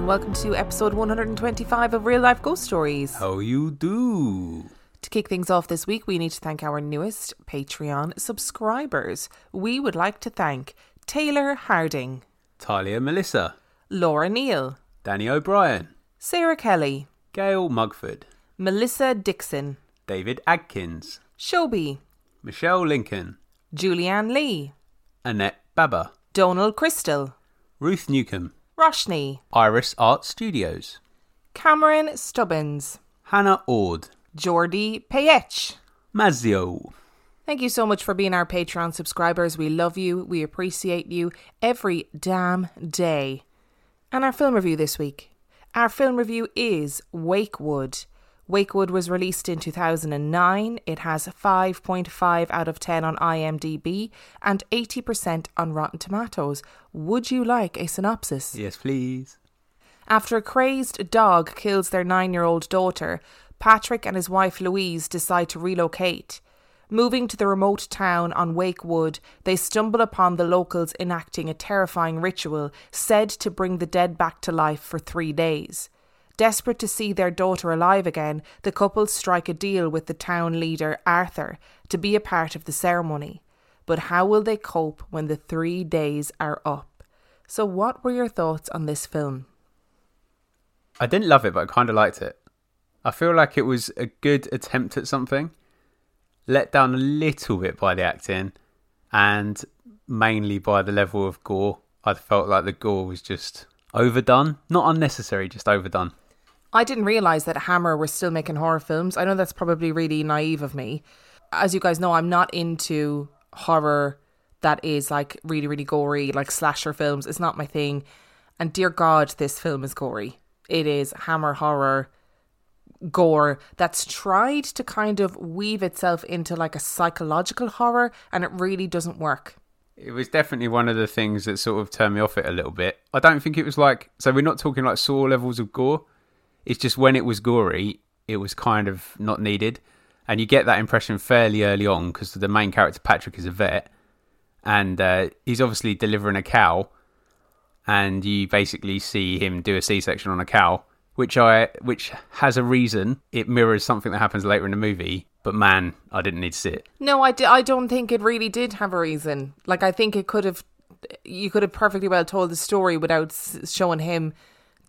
And welcome to episode 125 of Real Life Ghost Stories. How you do? To kick things off this week, we need to thank our newest Patreon subscribers. We would like to thank Taylor Harding, Talia Melissa, Laura Neal, Danny O'Brien, Sarah Kelly, Gail Mugford, Melissa Dixon, David Adkins, Shobi, Michelle Lincoln, Julianne Lee, Annette Baba, Donald Crystal, Ruth Newcomb, Roshni, Iris Art Studios, Cameron Stubbins, Hannah Ord, Jordi Payetch. Mazio. Thank you so much for being our Patreon subscribers. We love you. We appreciate you every damn day. And our film review this week. Our film review is Wakewood. Wakewood was released in 2009. It has 5.5 out of 10 on IMDb and 80% on Rotten Tomatoes. Would you like a synopsis? Yes, please. After a crazed dog kills their nine year old daughter, Patrick and his wife Louise decide to relocate. Moving to the remote town on Wakewood, they stumble upon the locals enacting a terrifying ritual said to bring the dead back to life for three days. Desperate to see their daughter alive again, the couple strike a deal with the town leader, Arthur, to be a part of the ceremony. But how will they cope when the three days are up? So, what were your thoughts on this film? I didn't love it, but I kind of liked it. I feel like it was a good attempt at something. Let down a little bit by the acting and mainly by the level of gore. I felt like the gore was just overdone. Not unnecessary, just overdone. I didn't realise that Hammer were still making horror films. I know that's probably really naive of me. As you guys know, I'm not into horror that is like really, really gory, like slasher films. It's not my thing. And dear God, this film is gory. It is Hammer horror gore that's tried to kind of weave itself into like a psychological horror and it really doesn't work. It was definitely one of the things that sort of turned me off it a little bit. I don't think it was like so we're not talking like saw levels of gore. It's just when it was gory, it was kind of not needed. And you get that impression fairly early on because the main character Patrick is a vet and uh, he's obviously delivering a cow and you basically see him do a C-section on a cow which I which has a reason. It mirrors something that happens later in the movie. But man, I didn't need to see it. No, I, d- I don't think it really did have a reason. Like I think it could have, you could have perfectly well told the story without showing him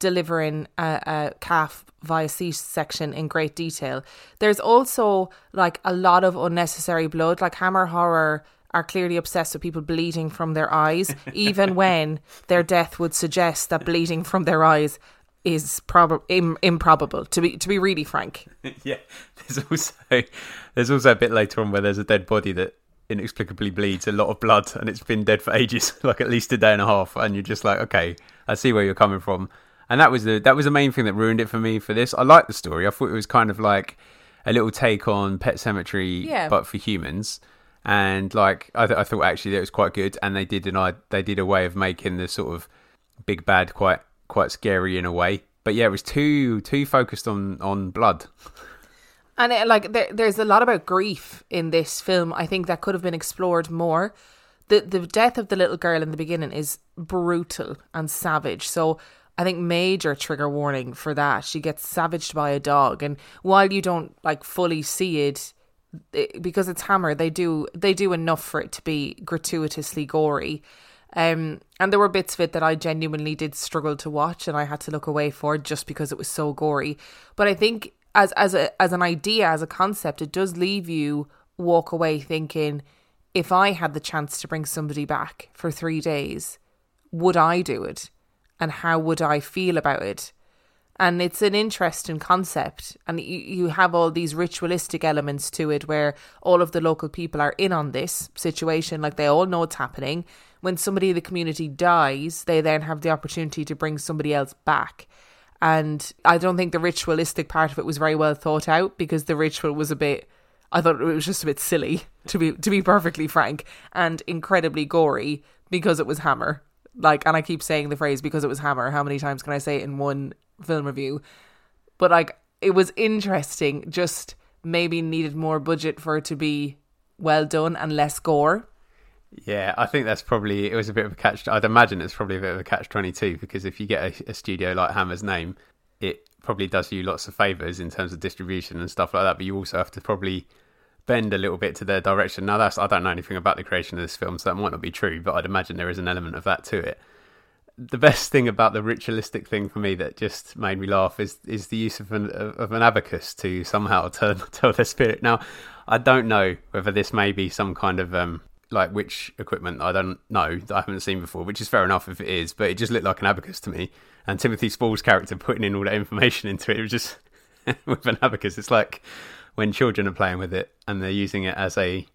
delivering a, a calf via C-section in great detail. There's also like a lot of unnecessary blood. Like Hammer horror are clearly obsessed with people bleeding from their eyes, even when their death would suggest that bleeding from their eyes is prob- Im- improbable. To be to be really frank. yeah, there's also there's also a bit later on where there's a dead body that inexplicably bleeds a lot of blood and it's been dead for ages, like at least a day and a half, and you're just like, okay, I see where you're coming from. And that was the that was the main thing that ruined it for me for this. I liked the story. I thought it was kind of like a little take on Pet Sematary, Yeah. but for humans. And like I, th- I thought actually that was quite good, and they did an I they did a way of making the sort of big bad quite quite scary in a way. But yeah, it was too too focused on on blood. And it, like there, there's a lot about grief in this film. I think that could have been explored more. The the death of the little girl in the beginning is brutal and savage. So I think major trigger warning for that. She gets savaged by a dog, and while you don't like fully see it, it because it's Hammer, they do they do enough for it to be gratuitously gory. Um, and there were bits of it that I genuinely did struggle to watch, and I had to look away for just because it was so gory. But I think as as a as an idea, as a concept, it does leave you walk away thinking, if I had the chance to bring somebody back for three days, would I do it, and how would I feel about it? and it's an interesting concept and you, you have all these ritualistic elements to it where all of the local people are in on this situation like they all know it's happening. When somebody in the community dies they then have the opportunity to bring somebody else back. And i don't think the ritualistic part of it was very well thought out because the ritual was a bit i thought it was just a bit silly to be to be perfectly frank and incredibly gory because it was hammer like and i keep saying the phrase because it was hammer how many times can i say it in one film review but like it was interesting just maybe needed more budget for it to be well done and less gore Yeah, I think that's probably it was a bit of a catch. I'd imagine it's probably a bit of a catch twenty two because if you get a, a studio like Hammer's name, it probably does you lots of favors in terms of distribution and stuff like that. But you also have to probably bend a little bit to their direction. Now, that's I don't know anything about the creation of this film, so that might not be true, but I'd imagine there is an element of that to it. The best thing about the ritualistic thing for me that just made me laugh is is the use of an of an abacus to somehow turn tell their spirit. Now, I don't know whether this may be some kind of um, like witch equipment I don't know that I haven't seen before, which is fair enough if it is, but it just looked like an abacus to me. And Timothy Spall's character putting in all that information into it, it was just with an abacus. It's like when children are playing with it and they're using it as a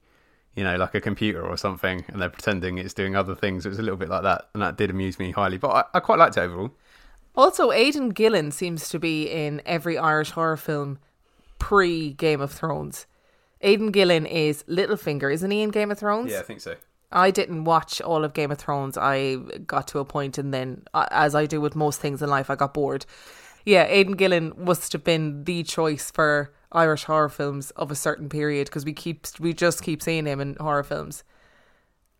you know like a computer or something and they're pretending it's doing other things it was a little bit like that and that did amuse me highly but i, I quite liked it overall Also, Aidan Gillen seems to be in every Irish horror film pre Game of Thrones. Aidan Gillen is Littlefinger, isn't he in Game of Thrones? Yeah i think so I didn't watch all of Game of Thrones. I got to a point and then, as I do with most things in life, I got bored. Yeah, Aidan Gillen must have been the choice for Irish horror films of a certain period because we keep we just keep seeing him in horror films.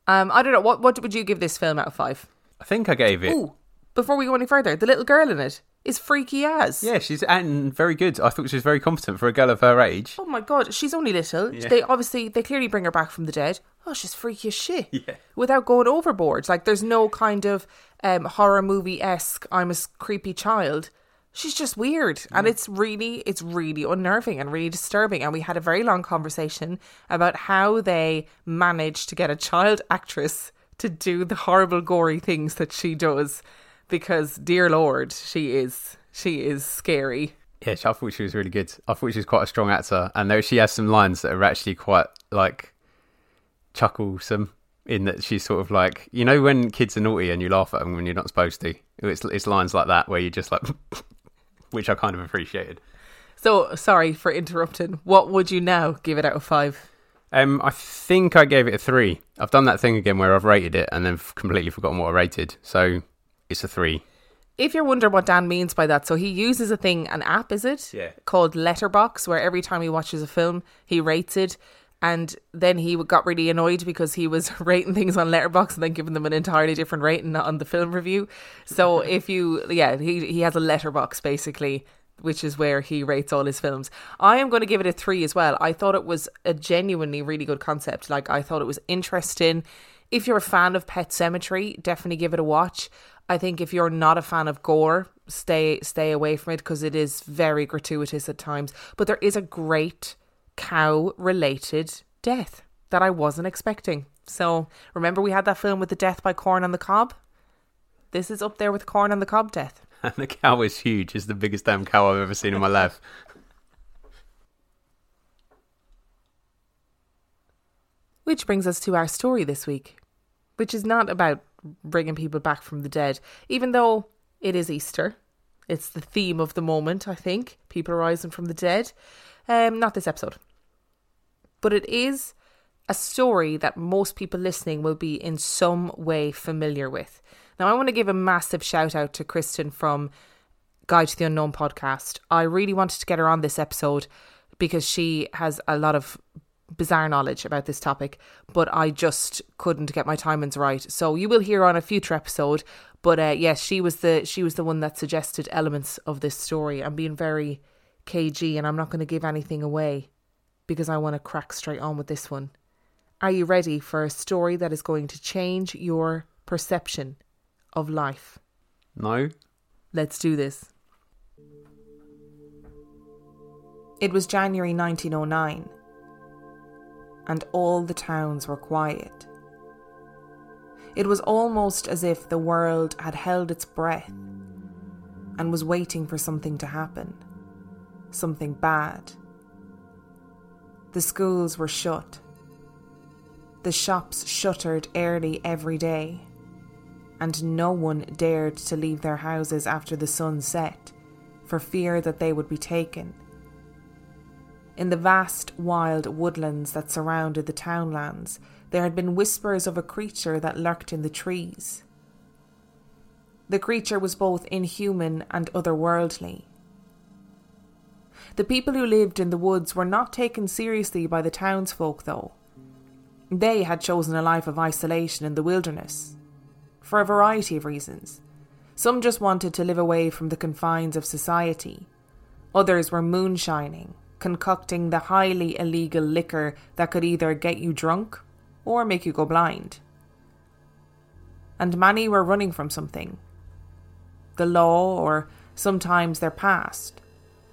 Um, I don't know what what would you give this film out of five? i think i gave it Ooh, before we go any further, the little girl in it is freaky as. yeah she's and very good i thought she was very competent for a girl of her age Oh my god, she's only little. They obviously they clearly bring her back from the dead. Oh, she's freaky as shit. Yeah. Without going overboard. Like there's no kind of um, horror movie esque I'm a creepy child. She's just weird. And it's really it's really unnerving and really disturbing. And we had a very long conversation about how they managed to get a child actress to do the horrible gory things that she does. Because dear Lord, she is she is scary. Yeah, I thought she was really good. I thought she was quite a strong actor, and there she has some lines that are actually quite like chucklesome. In that she's sort of like, you know, when kids are naughty and you laugh at them when you're not supposed to. It's it's lines like that where you're just like, which I kind of appreciated. So sorry for interrupting. What would you now give it out of five? Um, I think I gave it a three. I've done that thing again where I've rated it and then f- completely forgotten what I rated. So it's a three. If you're wondering what Dan means by that, so he uses a thing, an app, is it? Yeah. Called Letterboxd, where every time he watches a film, he rates it. And then he got really annoyed because he was rating things on Letterboxd and then giving them an entirely different rating on the film review. So if you, yeah, he he has a Letterboxd basically, which is where he rates all his films. I am going to give it a three as well. I thought it was a genuinely really good concept. Like I thought it was interesting. If you're a fan of Pet Sematary, definitely give it a watch. I think if you're not a fan of gore, stay stay away from it because it is very gratuitous at times. But there is a great cow related death that I wasn't expecting. So remember we had that film with the death by corn on the cob? This is up there with corn on the cob death. And the cow is huge. It's the biggest damn cow I've ever seen in my life. Which brings us to our story this week, which is not about bringing people back from the dead, even though it is Easter. It's the theme of the moment, I think. People rising from the dead. Um, not this episode. But it is a story that most people listening will be in some way familiar with. Now, I want to give a massive shout out to Kristen from Guide to the Unknown podcast. I really wanted to get her on this episode because she has a lot of bizarre knowledge about this topic, but I just couldn't get my timings right. So you will hear on a future episode. But uh, yes, she was the she was the one that suggested elements of this story. I'm being very cagey, and I'm not going to give anything away because I want to crack straight on with this one. Are you ready for a story that is going to change your perception of life? No? Let's do this. It was January 1909, and all the towns were quiet. It was almost as if the world had held its breath and was waiting for something to happen, something bad. The schools were shut. The shops shuttered early every day, and no one dared to leave their houses after the sun set for fear that they would be taken. In the vast wild woodlands that surrounded the townlands, there had been whispers of a creature that lurked in the trees. The creature was both inhuman and otherworldly. The people who lived in the woods were not taken seriously by the townsfolk, though. They had chosen a life of isolation in the wilderness, for a variety of reasons. Some just wanted to live away from the confines of society. Others were moonshining, concocting the highly illegal liquor that could either get you drunk or make you go blind. And many were running from something the law, or sometimes their past,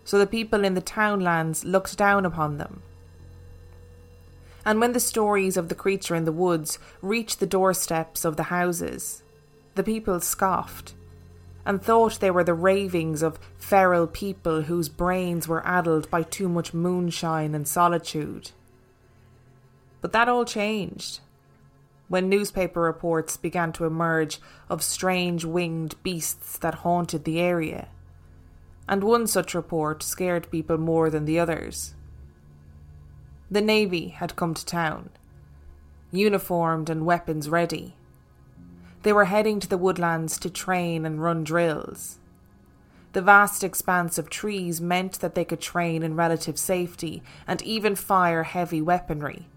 so the people in the townlands looked down upon them. And when the stories of the creature in the woods reached the doorsteps of the houses, the people scoffed and thought they were the ravings of feral people whose brains were addled by too much moonshine and solitude. But that all changed when newspaper reports began to emerge of strange winged beasts that haunted the area. And one such report scared people more than the others. The Navy had come to town, uniformed and weapons ready. They were heading to the woodlands to train and run drills. The vast expanse of trees meant that they could train in relative safety and even fire heavy weaponry.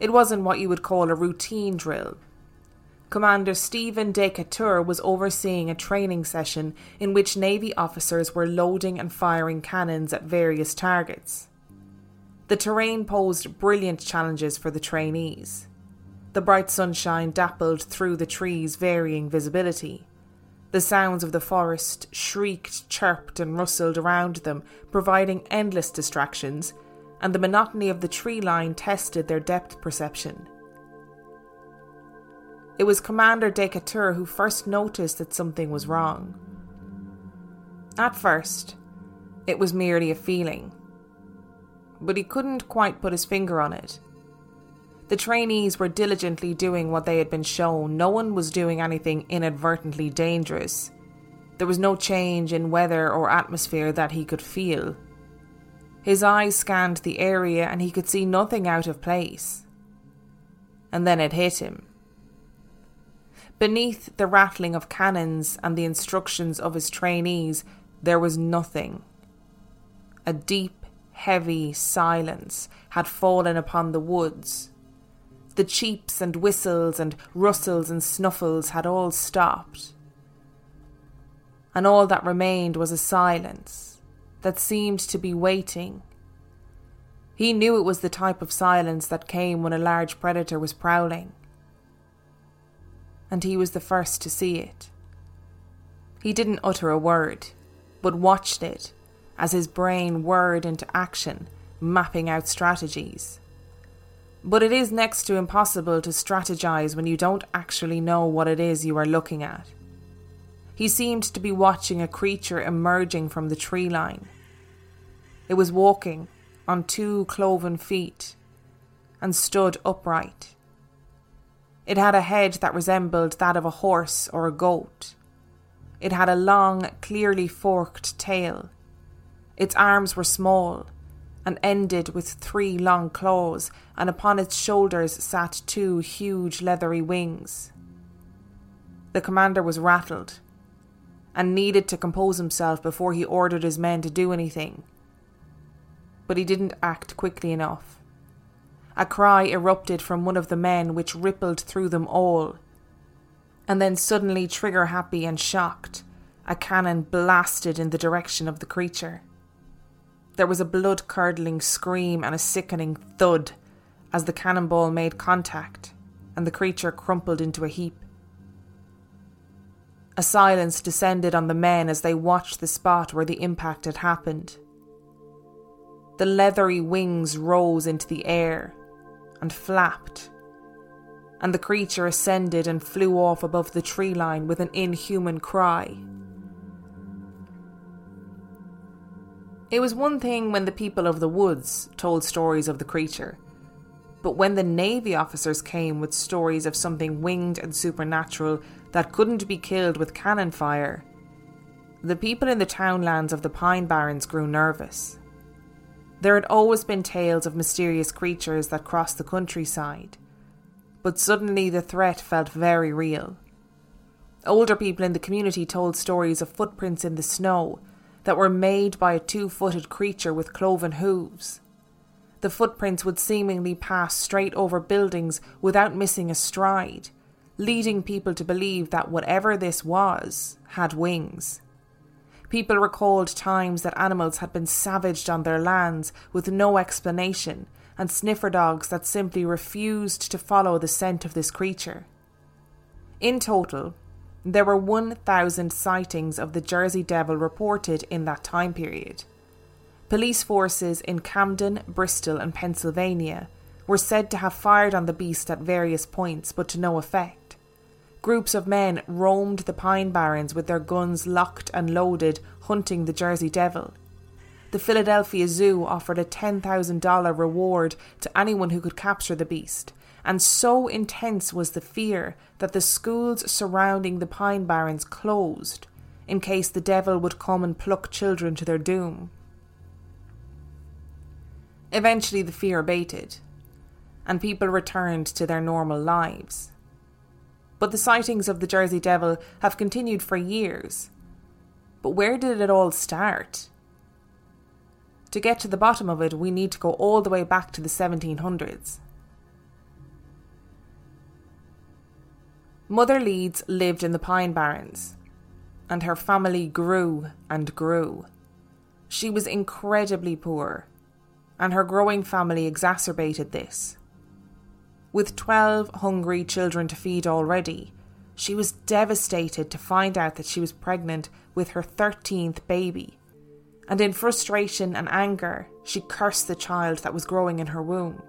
It wasn't what you would call a routine drill. Commander Stephen Decatur was overseeing a training session in which Navy officers were loading and firing cannons at various targets. The terrain posed brilliant challenges for the trainees. The bright sunshine dappled through the trees' varying visibility. The sounds of the forest shrieked, chirped, and rustled around them, providing endless distractions and the monotony of the tree line tested their depth perception. It was Commander Decatur who first noticed that something was wrong. At first, it was merely a feeling, but he couldn't quite put his finger on it. The trainees were diligently doing what they had been shown. No one was doing anything inadvertently dangerous. There was no change in weather or atmosphere that he could feel. His eyes scanned the area and he could see nothing out of place. And then it hit him. Beneath the rattling of cannons and the instructions of his trainees, there was nothing. A deep, heavy silence had fallen upon the woods. The cheeps and whistles and rustles and snuffles had all stopped. And all that remained was a silence that seemed to be waiting. He knew it was the type of silence that came when a large predator was prowling. And he was the first to see it. He didn't utter a word, but watched it as his brain whirred into action, mapping out strategies. But it is next to impossible to strategize when you don't actually know what it is you are looking at. He seemed to be watching a creature emerging from the tree line. It was walking on two cloven feet and stood upright. It had a head that resembled that of a horse or a goat. It had a long, clearly forked tail. Its arms were small and ended with three long claws, and upon its shoulders sat two huge leathery wings. The commander was rattled and needed to compose himself before he ordered his men to do anything but he didn't act quickly enough. A cry erupted from one of the men which rippled through them all. And then, suddenly trigger happy and shocked, a cannon blasted in the direction of the creature. There was a blood curdling scream and a sickening thud as the cannonball made contact and the creature crumpled into a heap. A silence descended on the men as they watched the spot where the impact had happened. The leathery wings rose into the air and flapped, and the creature ascended and flew off above the tree line with an inhuman cry. It was one thing when the people of the woods told stories of the creature, but when the Navy officers came with stories of something winged and supernatural that couldn't be killed with cannon fire, the people in the townlands of the Pine Barrens grew nervous. There had always been tales of mysterious creatures that crossed the countryside, but suddenly the threat felt very real. Older people in the community told stories of footprints in the snow that were made by a two footed creature with cloven hooves. The footprints would seemingly pass straight over buildings without missing a stride, leading people to believe that whatever this was had wings. People recalled times that animals had been savaged on their lands with no explanation, and sniffer dogs that simply refused to follow the scent of this creature. In total, there were 1,000 sightings of the Jersey Devil reported in that time period. Police forces in Camden, Bristol, and Pennsylvania were said to have fired on the beast at various points, but to no effect. Groups of men roamed the pine barrens with their guns locked and loaded, hunting the Jersey Devil. The Philadelphia Zoo offered a $10,000 reward to anyone who could capture the beast, and so intense was the fear that the schools surrounding the Pine Barrens closed in case the devil would come and pluck children to their doom. Eventually, the fear abated, and people returned to their normal lives. But the sightings of the Jersey Devil have continued for years. But where did it all start? To get to the bottom of it, we need to go all the way back to the 1700s. Mother Leeds lived in the Pine Barrens, and her family grew and grew. She was incredibly poor, and her growing family exacerbated this. With 12 hungry children to feed already, she was devastated to find out that she was pregnant with her 13th baby. And in frustration and anger, she cursed the child that was growing in her womb.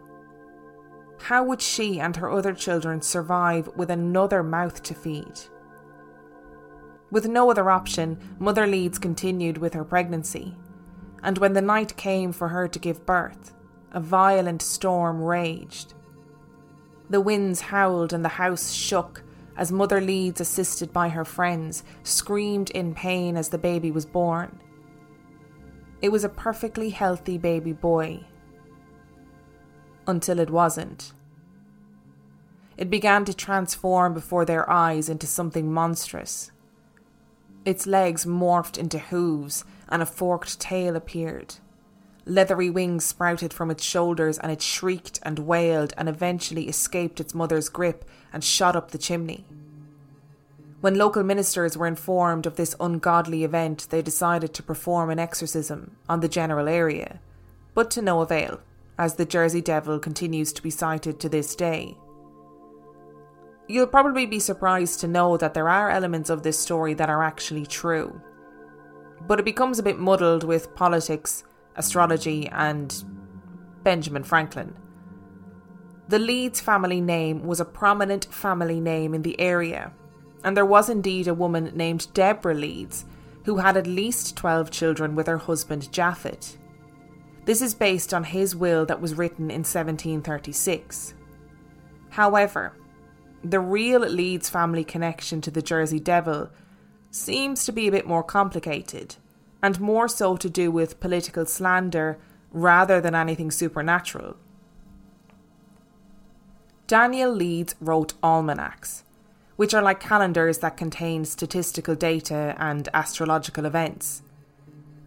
How would she and her other children survive with another mouth to feed? With no other option, Mother Leeds continued with her pregnancy, and when the night came for her to give birth, a violent storm raged. The winds howled and the house shook as Mother Leeds, assisted by her friends, screamed in pain as the baby was born. It was a perfectly healthy baby boy until it wasn't. It began to transform before their eyes into something monstrous. Its legs morphed into hooves, and a forked tail appeared. Leathery wings sprouted from its shoulders, and it shrieked and wailed and eventually escaped its mother's grip and shot up the chimney. When local ministers were informed of this ungodly event, they decided to perform an exorcism on the general area, but to no avail as the Jersey Devil continues to be sighted to this day. You'll probably be surprised to know that there are elements of this story that are actually true. But it becomes a bit muddled with politics, astrology, and Benjamin Franklin. The Leeds family name was a prominent family name in the area, and there was indeed a woman named Deborah Leeds who had at least 12 children with her husband Japhet. This is based on his will that was written in 1736. However, the real Leeds family connection to the Jersey Devil seems to be a bit more complicated, and more so to do with political slander rather than anything supernatural. Daniel Leeds wrote almanacs, which are like calendars that contain statistical data and astrological events.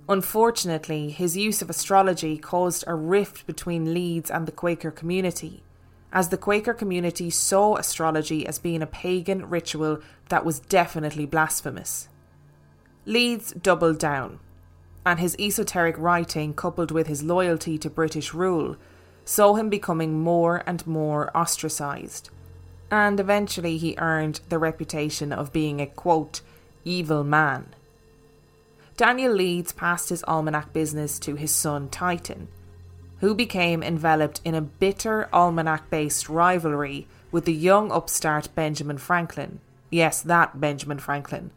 Unfortunately, his use of astrology caused a rift between Leeds and the Quaker community, as the Quaker community saw astrology as being a pagan ritual that was definitely blasphemous. Leeds doubled down, and his esoteric writing, coupled with his loyalty to British rule, saw him becoming more and more ostracised. And eventually he earned the reputation of being a quote, evil man. Daniel Leeds passed his almanac business to his son Titan, who became enveloped in a bitter almanac based rivalry with the young upstart Benjamin Franklin. Yes, that Benjamin Franklin.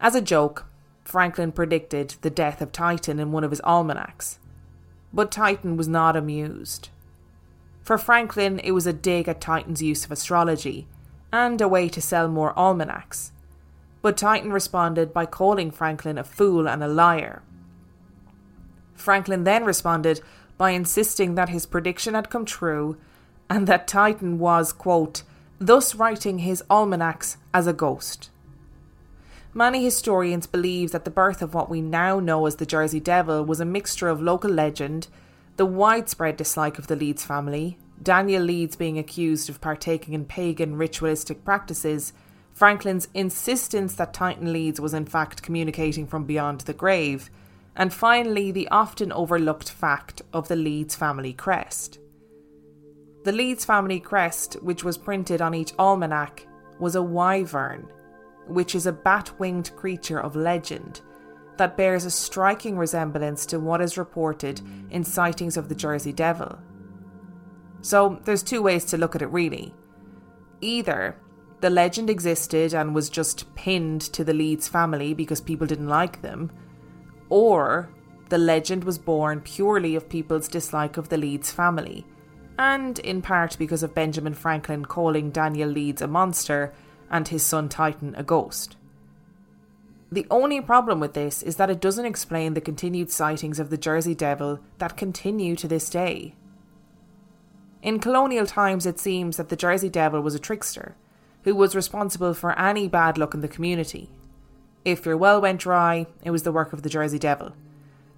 As a joke, Franklin predicted the death of Titan in one of his almanacs. But Titan was not amused. For Franklin, it was a dig at Titan's use of astrology and a way to sell more almanacs but Titan responded by calling Franklin a fool and a liar. Franklin then responded by insisting that his prediction had come true and that Titan was, quote, thus writing his almanacs as a ghost. Many historians believe that the birth of what we now know as the Jersey Devil was a mixture of local legend, the widespread dislike of the Leeds family, Daniel Leeds being accused of partaking in pagan ritualistic practices, Franklin's insistence that Titan Leeds was in fact communicating from beyond the grave, and finally the often overlooked fact of the Leeds family crest. The Leeds family crest, which was printed on each almanac, was a wyvern, which is a bat winged creature of legend that bears a striking resemblance to what is reported in sightings of the Jersey Devil. So there's two ways to look at it, really. Either the legend existed and was just pinned to the Leeds family because people didn't like them, or the legend was born purely of people's dislike of the Leeds family and in part because of Benjamin Franklin calling Daniel Leeds a monster and his son Titan a ghost. The only problem with this is that it doesn't explain the continued sightings of the Jersey Devil that continue to this day. In colonial times, it seems that the Jersey Devil was a trickster who was responsible for any bad luck in the community. If your well went dry, it was the work of the Jersey Devil.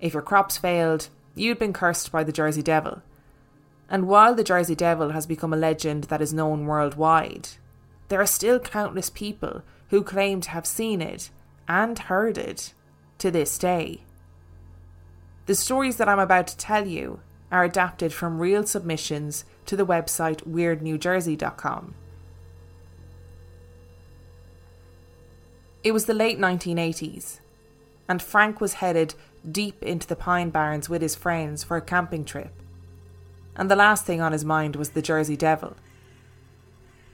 If your crops failed, you'd been cursed by the Jersey Devil. And while the Jersey Devil has become a legend that is known worldwide, there are still countless people who claim to have seen it and heard it to this day. The stories that I'm about to tell you are adapted from real submissions to the website weirdnewjersey.com. It was the late 1980s, and Frank was headed deep into the pine barrens with his friends for a camping trip and the last thing on his mind was the Jersey Devil.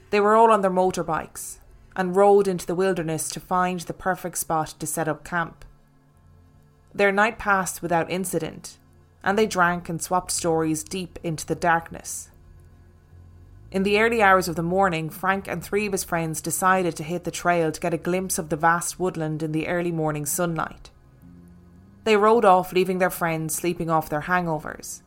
They were all on their motorbikes and rode into the wilderness to find the perfect spot to set up camp. Their night passed without incident, and they drank and swapped stories deep into the darkness. In the early hours of the morning, Frank and three of his friends decided to hit the trail to get a glimpse of the vast woodland in the early morning sunlight. They rode off, leaving their friends sleeping off their hangovers.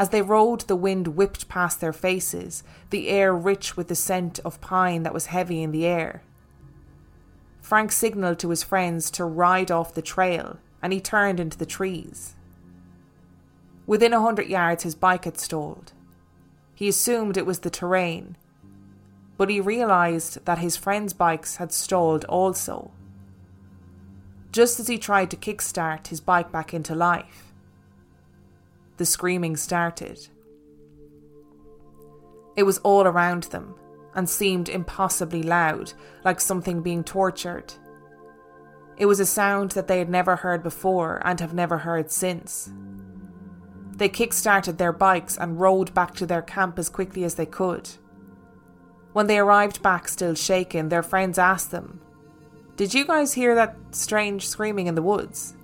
As they rode, the wind whipped past their faces, the air rich with the scent of pine that was heavy in the air. Frank signalled to his friends to ride off the trail, and he turned into the trees. Within a hundred yards, his bike had stalled. He assumed it was the terrain, but he realised that his friends' bikes had stalled also. Just as he tried to kickstart his bike back into life, the screaming started. It was all around them and seemed impossibly loud, like something being tortured. It was a sound that they had never heard before and have never heard since. They kick-started their bikes and rode back to their camp as quickly as they could. When they arrived back still shaken, their friends asked them, Did you guys hear that strange screaming in the woods?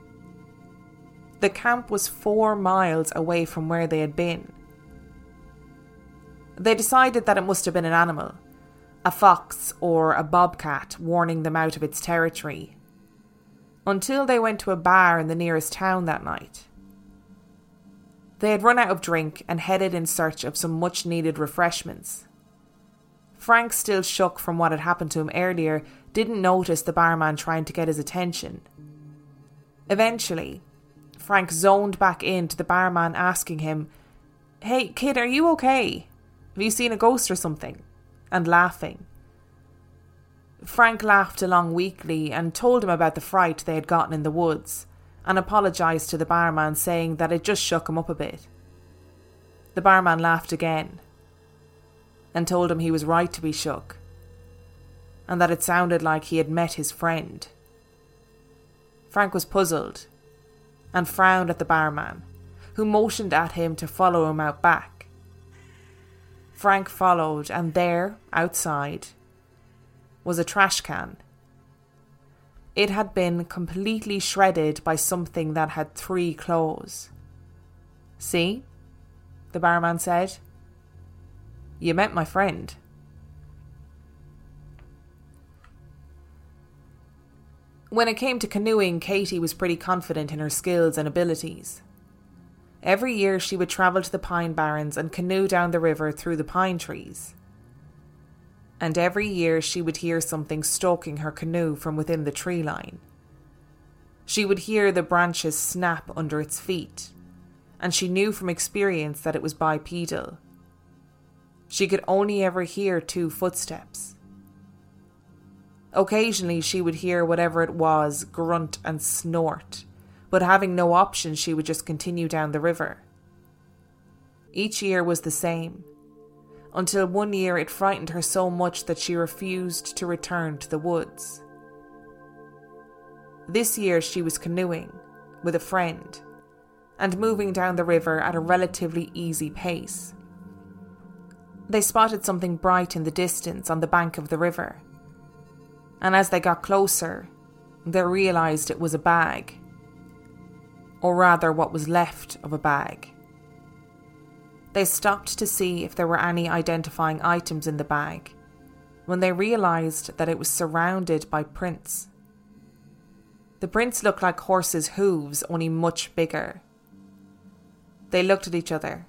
The camp was four miles away from where they had been. They decided that it must have been an animal, a fox or a bobcat warning them out of its territory, until they went to a bar in the nearest town that night. They had run out of drink and headed in search of some much needed refreshments. Frank, still shook from what had happened to him earlier, didn't notice the barman trying to get his attention. Eventually, Frank zoned back in to the barman asking him, Hey, kid, are you okay? Have you seen a ghost or something? And laughing. Frank laughed along weakly and told him about the fright they had gotten in the woods and apologised to the barman, saying that it just shook him up a bit. The barman laughed again and told him he was right to be shook and that it sounded like he had met his friend. Frank was puzzled and frowned at the barman, who motioned at him to follow him out back. Frank followed, and there, outside, was a trash can. It had been completely shredded by something that had three claws. See? The barman said. You met my friend. When it came to canoeing, Katie was pretty confident in her skills and abilities. Every year she would travel to the pine barrens and canoe down the river through the pine trees. And every year she would hear something stalking her canoe from within the tree line. She would hear the branches snap under its feet, and she knew from experience that it was bipedal. She could only ever hear two footsteps. Occasionally, she would hear whatever it was grunt and snort, but having no option, she would just continue down the river. Each year was the same, until one year it frightened her so much that she refused to return to the woods. This year she was canoeing with a friend and moving down the river at a relatively easy pace. They spotted something bright in the distance on the bank of the river, and as they got closer, they realised it was a bag, or rather, what was left of a bag. They stopped to see if there were any identifying items in the bag when they realised that it was surrounded by prints. The prints looked like horses' hooves, only much bigger. They looked at each other,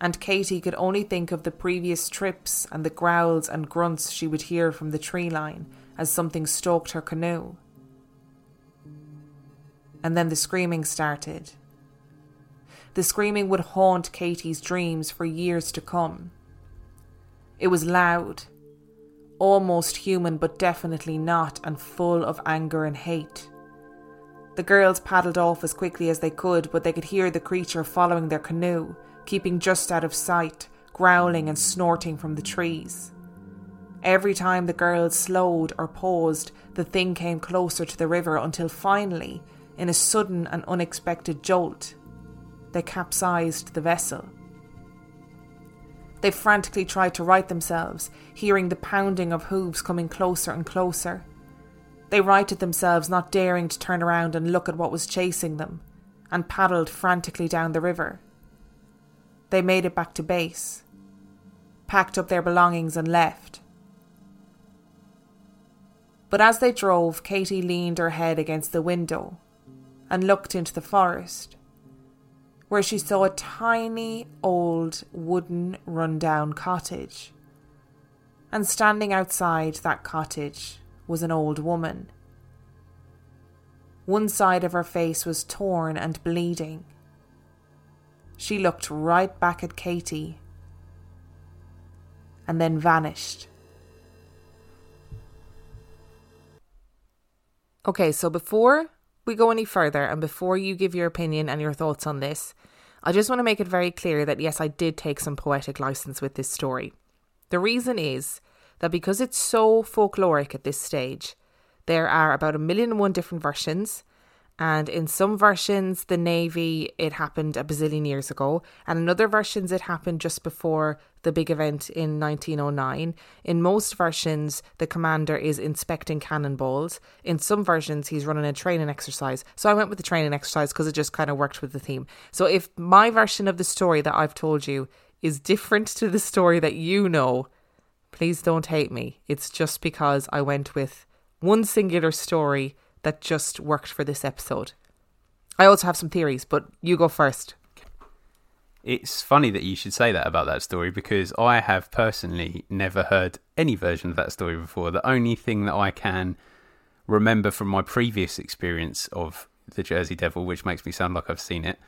and Katie could only think of the previous trips and the growls and grunts she would hear from the tree line as something stalked her canoe. And then the screaming started. The screaming would haunt Katie's dreams for years to come. It was loud, almost human, but definitely not, and full of anger and hate. The girls paddled off as quickly as they could, but they could hear the creature following their canoe, keeping just out of sight, growling and snorting from the trees. Every time the girls slowed or paused, the thing came closer to the river until finally, in a sudden and unexpected jolt, they capsized the vessel. They frantically tried to right themselves, hearing the pounding of hooves coming closer and closer. They righted themselves, not daring to turn around and look at what was chasing them, and paddled frantically down the river. They made it back to base, packed up their belongings, and left. But as they drove, Katie leaned her head against the window and looked into the forest where she saw a tiny old wooden rundown cottage. And standing outside that cottage was an old woman. One side of her face was torn and bleeding. She looked right back at Katie and then vanished. Okay, so before we go any further and before you give your opinion and your thoughts on this, I just want to make it very clear that yes, I did take some poetic license with this story. The reason is that because it's so folkloric at this stage, there are about a million and one different versions, and in some versions, the Navy, it happened a bazillion years ago. And in other versions, it happened just before the big event in 1909. In most versions, the commander is inspecting cannonballs. In some versions, he's running a training exercise. So I went with the training exercise because it just kind of worked with the theme. So if my version of the story that I've told you is different to the story that you know, please don't hate me. It's just because I went with one singular story that just worked for this episode. I also have some theories, but you go first. It's funny that you should say that about that story because I have personally never heard any version of that story before. The only thing that I can remember from my previous experience of the Jersey Devil, which makes me sound like I've seen it,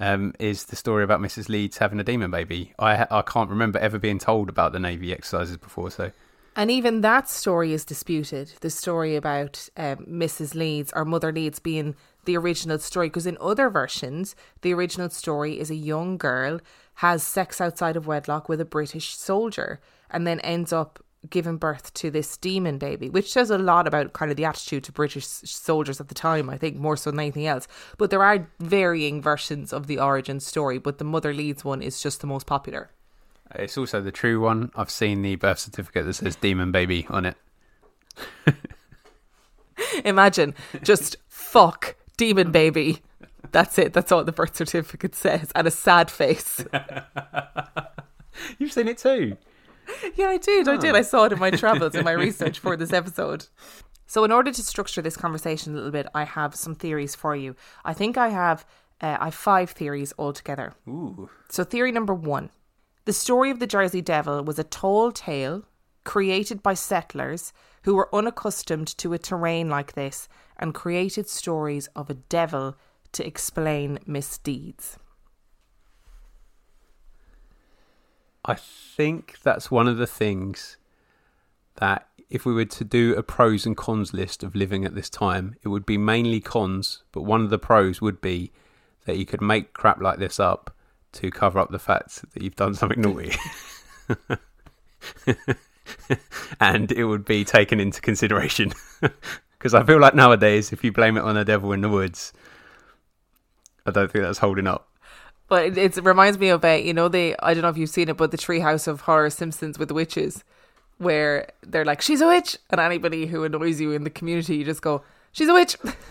um, is the story about Mrs. Leeds having a demon baby. I I can't remember ever being told about the Navy exercises before, so and even that story is disputed. The story about um, Mrs. Leeds or Mother Leeds being the original story, because in other versions, the original story is a young girl has sex outside of wedlock with a British soldier and then ends up giving birth to this demon baby, which says a lot about kind of the attitude to British soldiers at the time, I think, more so than anything else. But there are varying versions of the origin story, but the Mother Leeds one is just the most popular. It's also the true one. I've seen the birth certificate that says Demon Baby on it. Imagine just fuck Demon Baby. That's it. That's all the birth certificate says, and a sad face. You've seen it too. Yeah, I did. I did. I saw it in my travels in my research for this episode. So, in order to structure this conversation a little bit, I have some theories for you. I think I have uh, I have five theories altogether. Ooh. So, theory number one the story of the Jersey Devil was a tall tale created by settlers who were unaccustomed to a terrain like this and created stories of a devil to explain misdeeds. I think that's one of the things that if we were to do a pros and cons list of living at this time, it would be mainly cons, but one of the pros would be that you could make crap like this up to cover up the fact that you've done something naughty. and it would be taken into consideration. Because I feel like nowadays, if you blame it on the devil in the woods, I don't think that's holding up. But it, it reminds me of, uh, you know, the, I don't know if you've seen it, but the Treehouse of Horror Simpsons with the witches, where they're like, she's a witch. And anybody who annoys you in the community, you just go, she's a witch.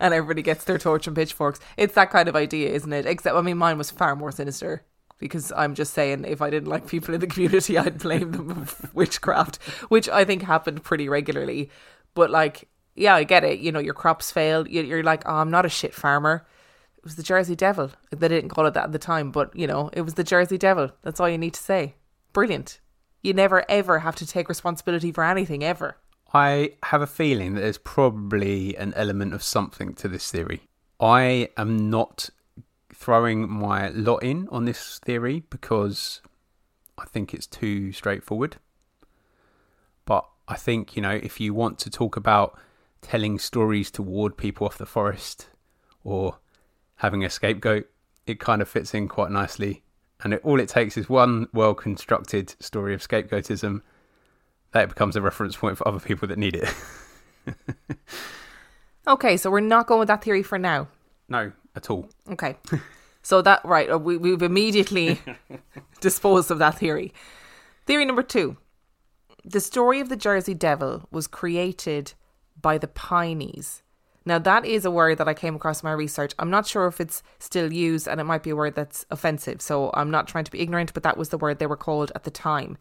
and everybody gets their torch and pitchforks. It's that kind of idea, isn't it? Except, I mean, mine was far more sinister. Because I'm just saying, if I didn't like people in the community, I'd blame them of witchcraft, which I think happened pretty regularly. But like, yeah, I get it. You know, your crops fail. You- You're like, oh, I'm not a shit farmer. It was the Jersey Devil. They didn't call it that at the time, but you know, it was the Jersey Devil. That's all you need to say. Brilliant. You never ever have to take responsibility for anything ever. I have a feeling that there's probably an element of something to this theory. I am not throwing my lot in on this theory because I think it's too straightforward. But I think, you know, if you want to talk about telling stories to ward people off the forest or having a scapegoat, it kind of fits in quite nicely. And it, all it takes is one well constructed story of scapegoatism that becomes a reference point for other people that need it. Okay, so we're not going with that theory for now. no, at all. Okay. So that right, uh, we we've immediately disposed of that theory. Theory number 2. The story of the Jersey Devil was created by the Pineys. Now that is a word that I came across in my research. I'm not sure if it's still used and it might be a word that's offensive. So I'm not trying to be ignorant, but that was the word they were called at the time.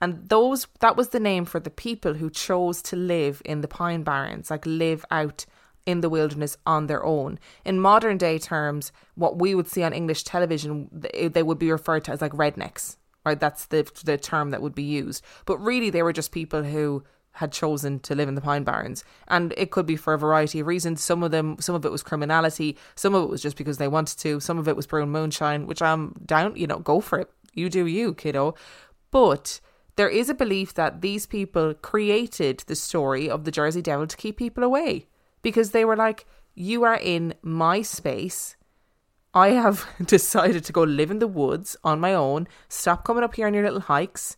And those that was the name for the people who chose to live in the pine barrens, like live out in the wilderness on their own. In modern day terms, what we would see on English television, they would be referred to as like rednecks, right? That's the the term that would be used. But really, they were just people who had chosen to live in the pine barrens, and it could be for a variety of reasons. Some of them, some of it was criminality, some of it was just because they wanted to, some of it was brewing moonshine, which I'm down. You know, go for it. You do you, kiddo. But there is a belief that these people created the story of the Jersey Devil to keep people away because they were like, You are in my space. I have decided to go live in the woods on my own. Stop coming up here on your little hikes.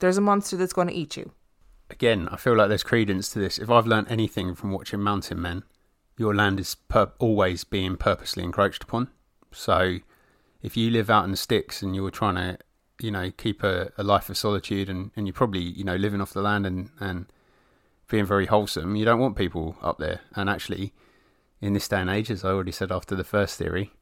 There's a monster that's going to eat you. Again, I feel like there's credence to this. If I've learned anything from watching Mountain Men, your land is pur- always being purposely encroached upon. So if you live out in the sticks and you're trying to, you know, keep a, a life of solitude and, and you're probably, you know, living off the land and, and being very wholesome, you don't want people up there. And actually, in this day and age, as I already said after the first theory,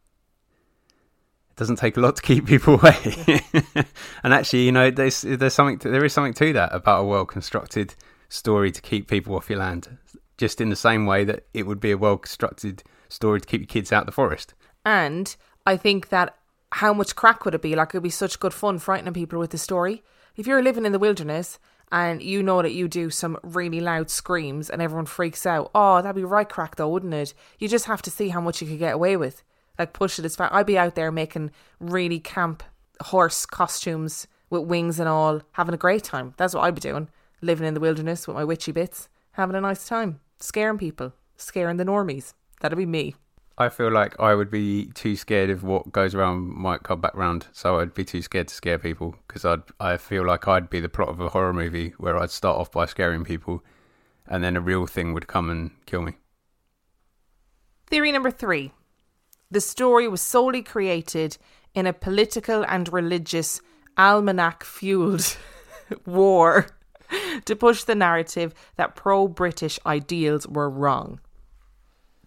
it doesn't take a lot to keep people away. and actually, you know, there's there's something to, there is something to that about a well constructed story to keep people off your land. Just in the same way that it would be a well constructed story to keep your kids out of the forest. And I think that how much crack would it be? Like, it would be such good fun frightening people with the story. If you're living in the wilderness and you know that you do some really loud screams and everyone freaks out, oh, that'd be right crack though, wouldn't it? You just have to see how much you could get away with. Like, push it as far. I'd be out there making really camp horse costumes with wings and all, having a great time. That's what I'd be doing. Living in the wilderness with my witchy bits, having a nice time, scaring people, scaring the normies. That'd be me. I feel like I would be too scared of what goes around might come back round, so I'd be too scared to scare people because I'd I feel like I'd be the plot of a horror movie where I'd start off by scaring people, and then a real thing would come and kill me. Theory number three the story was solely created in a political and religious almanac fueled war to push the narrative that pro British ideals were wrong.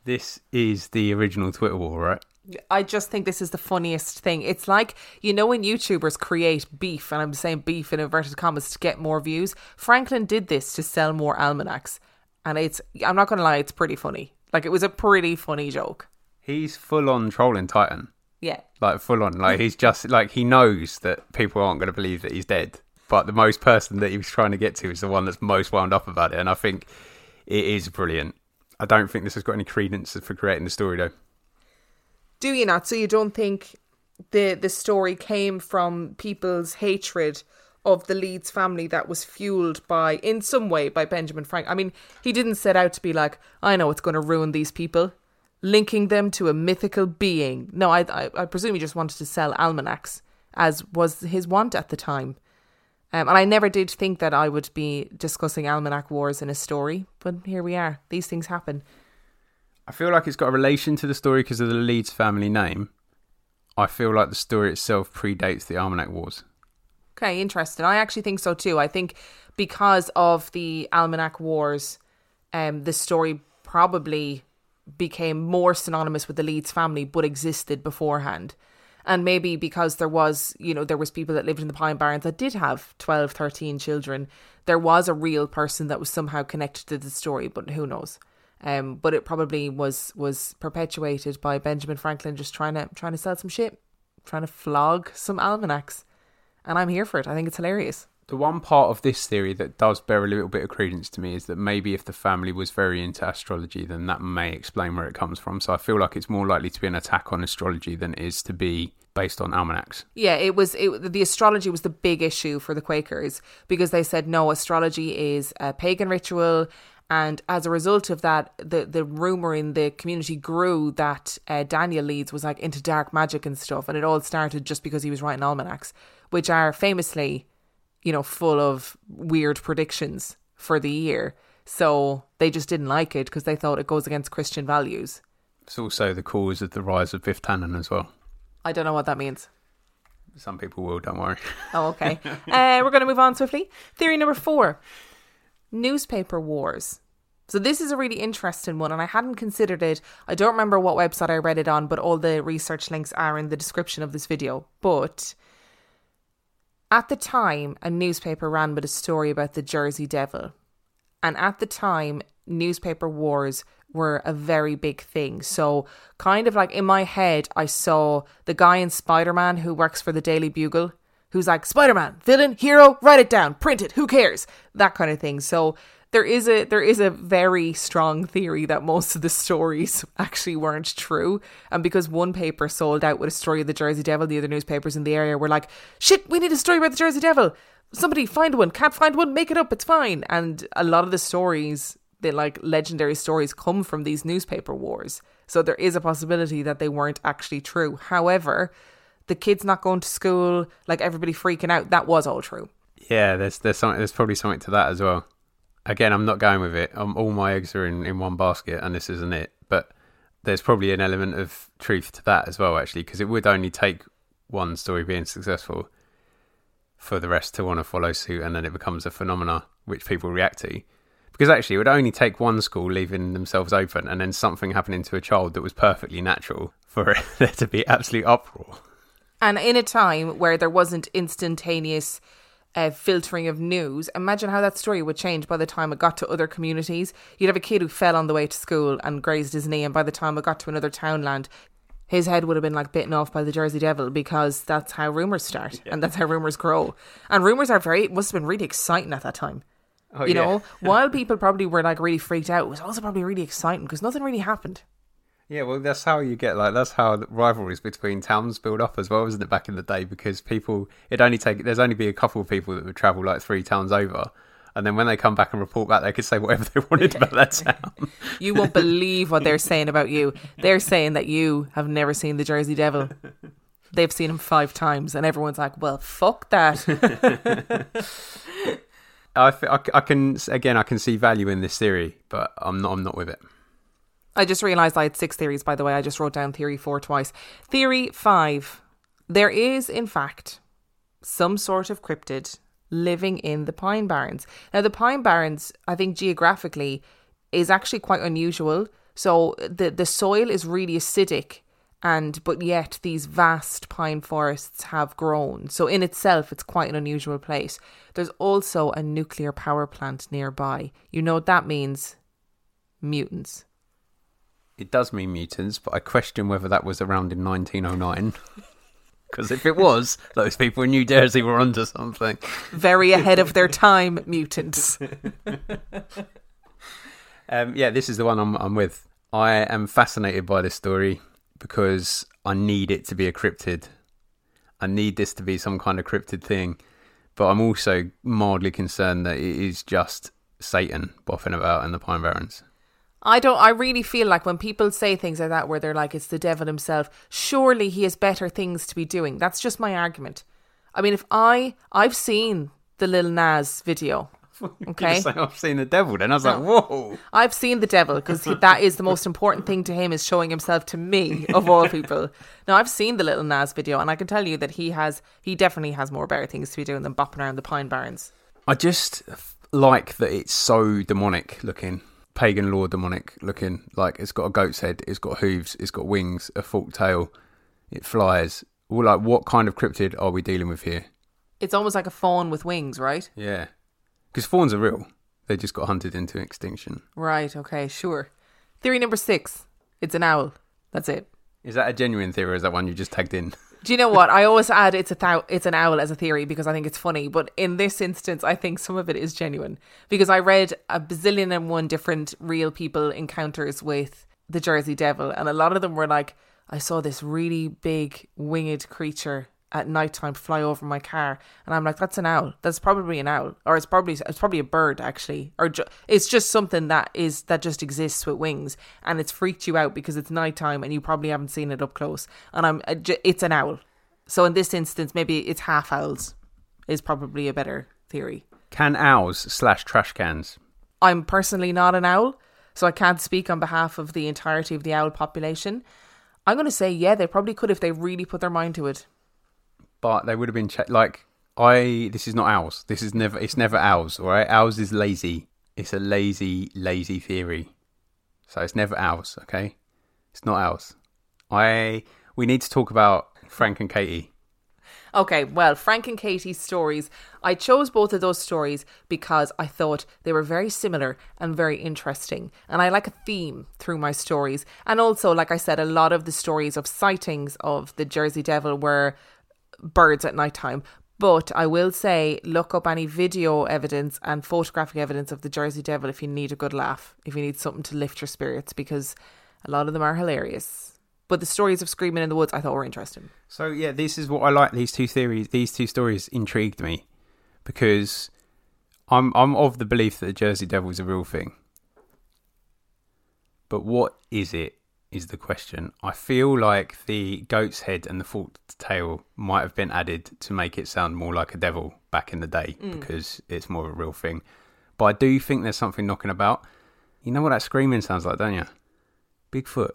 This is the original Twitter war, right? I just think this is the funniest thing. It's like, you know, when YouTubers create beef, and I'm saying beef in inverted commas to get more views, Franklin did this to sell more almanacs. And it's, I'm not going to lie, it's pretty funny. Like, it was a pretty funny joke. He's full on trolling Titan, Yeah. like full on. Like he's just like he knows that people aren't going to believe that he's dead, but the most person that he was trying to get to is the one that's most wound up about it, and I think it is brilliant. I don't think this has got any credence for creating the story though. Do you not? So you don't think the the story came from people's hatred of the Leeds family that was fueled by in some way by Benjamin Frank. I mean, he didn't set out to be like, I know it's going to ruin these people, linking them to a mythical being. No, I I, I presume he just wanted to sell almanacs, as was his want at the time. Um, and I never did think that I would be discussing almanac wars in a story, but here we are. These things happen. I feel like it's got a relation to the story because of the Leeds family name. I feel like the story itself predates the Almanac Wars. Okay, interesting. I actually think so too. I think because of the Almanac Wars, um, the story probably became more synonymous with the Leeds family, but existed beforehand. And maybe because there was, you know, there was people that lived in the Pine Barrens that did have 12, 13 children. There was a real person that was somehow connected to the story, but who knows? Um, but it probably was was perpetuated by Benjamin Franklin just trying to trying to sell some shit, trying to flog some almanacs, and I'm here for it. I think it's hilarious. The one part of this theory that does bear a little bit of credence to me is that maybe if the family was very into astrology, then that may explain where it comes from. So I feel like it's more likely to be an attack on astrology than it is to be based on almanacs. Yeah, it was it, the astrology was the big issue for the Quakers because they said no, astrology is a pagan ritual and as a result of that, the the rumor in the community grew that uh, Daniel Leeds was like into dark magic and stuff, and it all started just because he was writing almanacs, which are famously, you know, full of weird predictions for the year. So they just didn't like it because they thought it goes against Christian values. It's also the cause of the rise of Biff Tannen as well. I don't know what that means. Some people will, don't worry. Oh, okay. uh, we're going to move on swiftly. Theory number four newspaper wars. So this is a really interesting one, and I hadn't considered it. I don't remember what website I read it on, but all the research links are in the description of this video. But at the time, a newspaper ran with a story about the Jersey Devil. And at the time, newspaper wars were a very big thing. So, kind of like in my head, I saw the guy in Spider Man who works for the Daily Bugle, who's like, Spider Man, villain, hero, write it down, print it, who cares? That kind of thing. So, there is a there is a very strong theory that most of the stories actually weren't true and because one paper sold out with a story of the Jersey Devil the other newspapers in the area were like shit we need a story about the Jersey Devil somebody find one can't find one make it up it's fine and a lot of the stories the like legendary stories come from these newspaper wars so there is a possibility that they weren't actually true however the kids not going to school like everybody freaking out that was all true yeah there's there's something there's probably something to that as well again, I'm not going with it. Um, all my eggs are in, in one basket, and this isn't it. But there's probably an element of truth to that as well, actually, because it would only take one story being successful for the rest to want to follow suit, and then it becomes a phenomena which people react to. Because actually, it would only take one school leaving themselves open, and then something happening to a child that was perfectly natural for there to be absolute uproar. And in a time where there wasn't instantaneous uh, filtering of news, imagine how that story would change by the time it got to other communities. You'd have a kid who fell on the way to school and grazed his knee, and by the time it got to another townland, his head would have been like bitten off by the Jersey Devil because that's how rumors start yeah. and that's how rumors grow. And rumors are very, must have been really exciting at that time. Oh, you yeah. know, while people probably were like really freaked out, it was also probably really exciting because nothing really happened. Yeah, well, that's how you get like that's how rivalries between towns build up as well, isn't it? Back in the day, because people it only take there's only be a couple of people that would travel like three towns over, and then when they come back and report back, they could say whatever they wanted about that town. you won't believe what they're saying about you. They're saying that you have never seen the Jersey Devil. They've seen him five times, and everyone's like, "Well, fuck that." I, can again I can see value in this theory, but I'm not I'm not with it. I just realised I had six theories, by the way. I just wrote down theory four twice. Theory five. There is, in fact, some sort of cryptid living in the Pine Barrens. Now, the Pine Barrens, I think geographically, is actually quite unusual. So the, the soil is really acidic and but yet these vast pine forests have grown. So in itself it's quite an unusual place. There's also a nuclear power plant nearby. You know what that means? Mutants it does mean mutants, but I question whether that was around in 1909. Because if it was, those people in New Jersey were onto something. Very ahead of their time, mutants. um, yeah, this is the one I'm, I'm with. I am fascinated by this story because I need it to be a cryptid. I need this to be some kind of cryptid thing, but I'm also mildly concerned that it is just Satan boffing about in the Pine Barrens. I don't. I really feel like when people say things like that, where they're like, "It's the devil himself," surely he has better things to be doing. That's just my argument. I mean, if I I've seen the Lil Nas video, okay, So I've seen the devil. Then I was like, oh. whoa. I've seen the devil because that is the most important thing to him is showing himself to me of all people. Now I've seen the Lil Nas video, and I can tell you that he has he definitely has more better things to be doing than bopping around the Pine Barrens. I just like that it's so demonic looking, pagan lore demonic looking. Like it's got a goat's head, it's got hooves, it's got wings, a forked tail, it flies. Well, like what kind of cryptid are we dealing with here? It's almost like a faun with wings, right? Yeah, because fauns are real. They just got hunted into extinction. Right. Okay. Sure. Theory number six. It's an owl. That's it. Is that a genuine theory, or is that one you just tagged in? Do you know what? I always add it's a thou- it's an owl as a theory because I think it's funny, but in this instance, I think some of it is genuine because I read a bazillion and one different real people encounters with the Jersey Devil, and a lot of them were like, I saw this really big winged creature at nighttime fly over my car, and I'm like, that's an owl. That's probably an owl, or it's probably it's probably a bird actually, or ju- it's just something that is that just exists with wings, and it's freaked you out because it's nighttime and you probably haven't seen it up close. And I'm uh, it's an owl. So in this instance, maybe it's half owls is probably a better theory. Can owls slash trash cans? I'm personally not an owl, so I can't speak on behalf of the entirety of the owl population. I'm going to say, yeah, they probably could if they really put their mind to it. But they would have been cha- like I. This is not ours. This is never. It's never ours. All right, ours is lazy. It's a lazy, lazy theory. So it's never ours. Okay, it's not ours. I. We need to talk about Frank and Katie. Okay, well, Frank and Katie's stories, I chose both of those stories because I thought they were very similar and very interesting. And I like a theme through my stories. And also, like I said, a lot of the stories of sightings of the Jersey Devil were birds at nighttime. But I will say, look up any video evidence and photographic evidence of the Jersey Devil if you need a good laugh, if you need something to lift your spirits, because a lot of them are hilarious. But the stories of Screaming in the Woods I thought were interesting. So yeah, this is what I like. These two theories, these two stories intrigued me because I'm I'm of the belief that the Jersey Devil is a real thing. But what is it? Is the question. I feel like the goat's head and the forked tail might have been added to make it sound more like a devil back in the day mm. because it's more of a real thing. But I do think there's something knocking about. You know what that screaming sounds like, don't you? Bigfoot.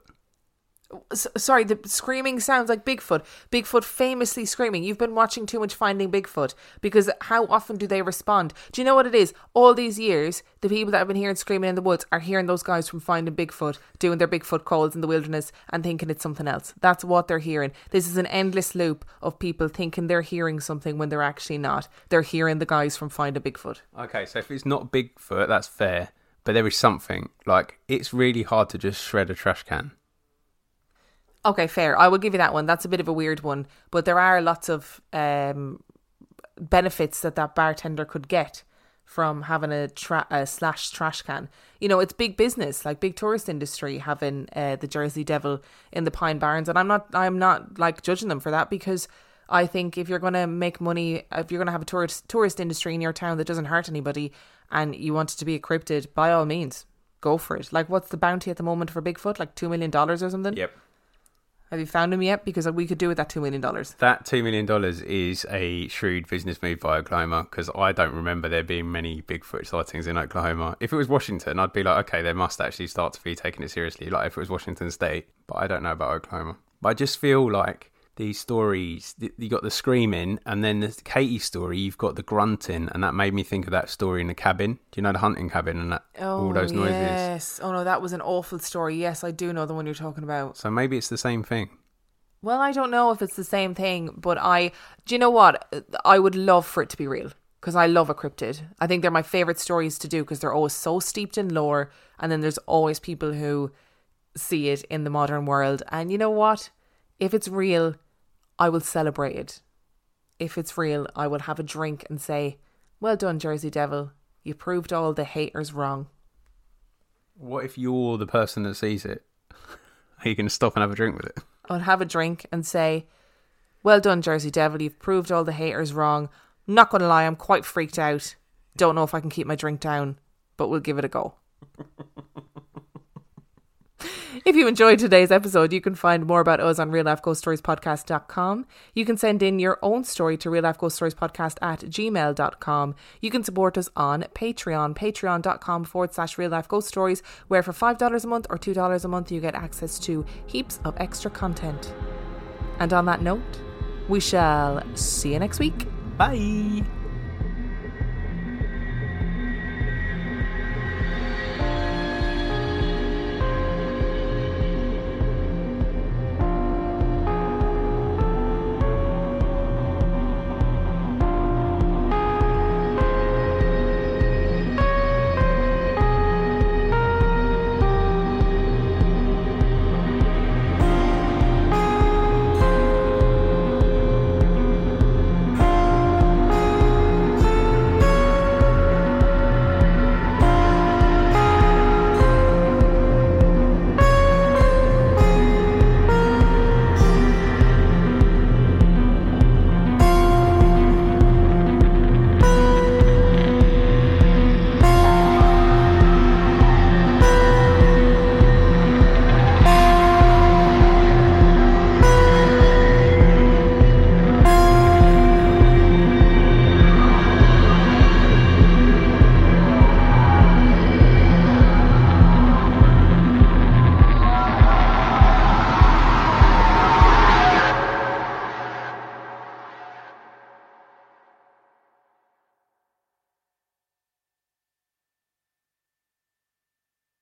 Sorry, the screaming sounds like Bigfoot. Bigfoot famously screaming. You've been watching too much Finding Bigfoot because how often do they respond? Do you know what it is? All these years, the people that have been hearing screaming in the woods are hearing those guys from Finding Bigfoot doing their Bigfoot calls in the wilderness and thinking it's something else. That's what they're hearing. This is an endless loop of people thinking they're hearing something when they're actually not. They're hearing the guys from Finding Bigfoot. Okay, so if it's not Bigfoot, that's fair. But there is something like it's really hard to just shred a trash can. Okay, fair. I will give you that one. That's a bit of a weird one, but there are lots of um, benefits that that bartender could get from having a, tra- a slash trash can. You know, it's big business, like big tourist industry having uh, the Jersey Devil in the Pine Barrens, and I'm not, I'm not like judging them for that because I think if you're going to make money, if you're going to have a tourist tourist industry in your town that doesn't hurt anybody, and you want it to be a cryptid, by all means, go for it. Like, what's the bounty at the moment for Bigfoot? Like two million dollars or something? Yep. Have you found him yet? Because we could do with that two million dollars. That $2 million is a shrewd business move by Oklahoma because I don't remember there being many Bigfoot sightings in Oklahoma. If it was Washington, I'd be like, okay, they must actually start to be taking it seriously, like if it was Washington State. But I don't know about Oklahoma. But I just feel like these stories. You got the screaming, and then the Katie story, you've got the grunting, and that made me think of that story in the cabin. Do you know the hunting cabin and that all oh, those noises? Yes. Oh no, that was an awful story. Yes, I do know the one you're talking about. So maybe it's the same thing. Well, I don't know if it's the same thing, but I. Do you know what? I would love for it to be real because I love a cryptid. I think they're my favorite stories to do because they're always so steeped in lore, and then there's always people who see it in the modern world. And you know what? If it's real, I will celebrate it. If it's real, I will have a drink and say, "Well done, Jersey Devil. You proved all the haters wrong." What if you're the person that sees it? Are you going to stop and have a drink with it? I'll have a drink and say, Well done, Jersey Devil. You've proved all the haters wrong. Not going to lie, I'm quite freaked out. Don't know if I can keep my drink down, but we'll give it a go. If you enjoyed today's episode, you can find more about us on reallifeghoststoriespodcast.com. You can send in your own story to reallifeghoststoriespodcast at gmail.com. You can support us on Patreon, patreon.com forward slash real life ghost stories, where for $5 a month or $2 a month, you get access to heaps of extra content. And on that note, we shall see you next week. Bye.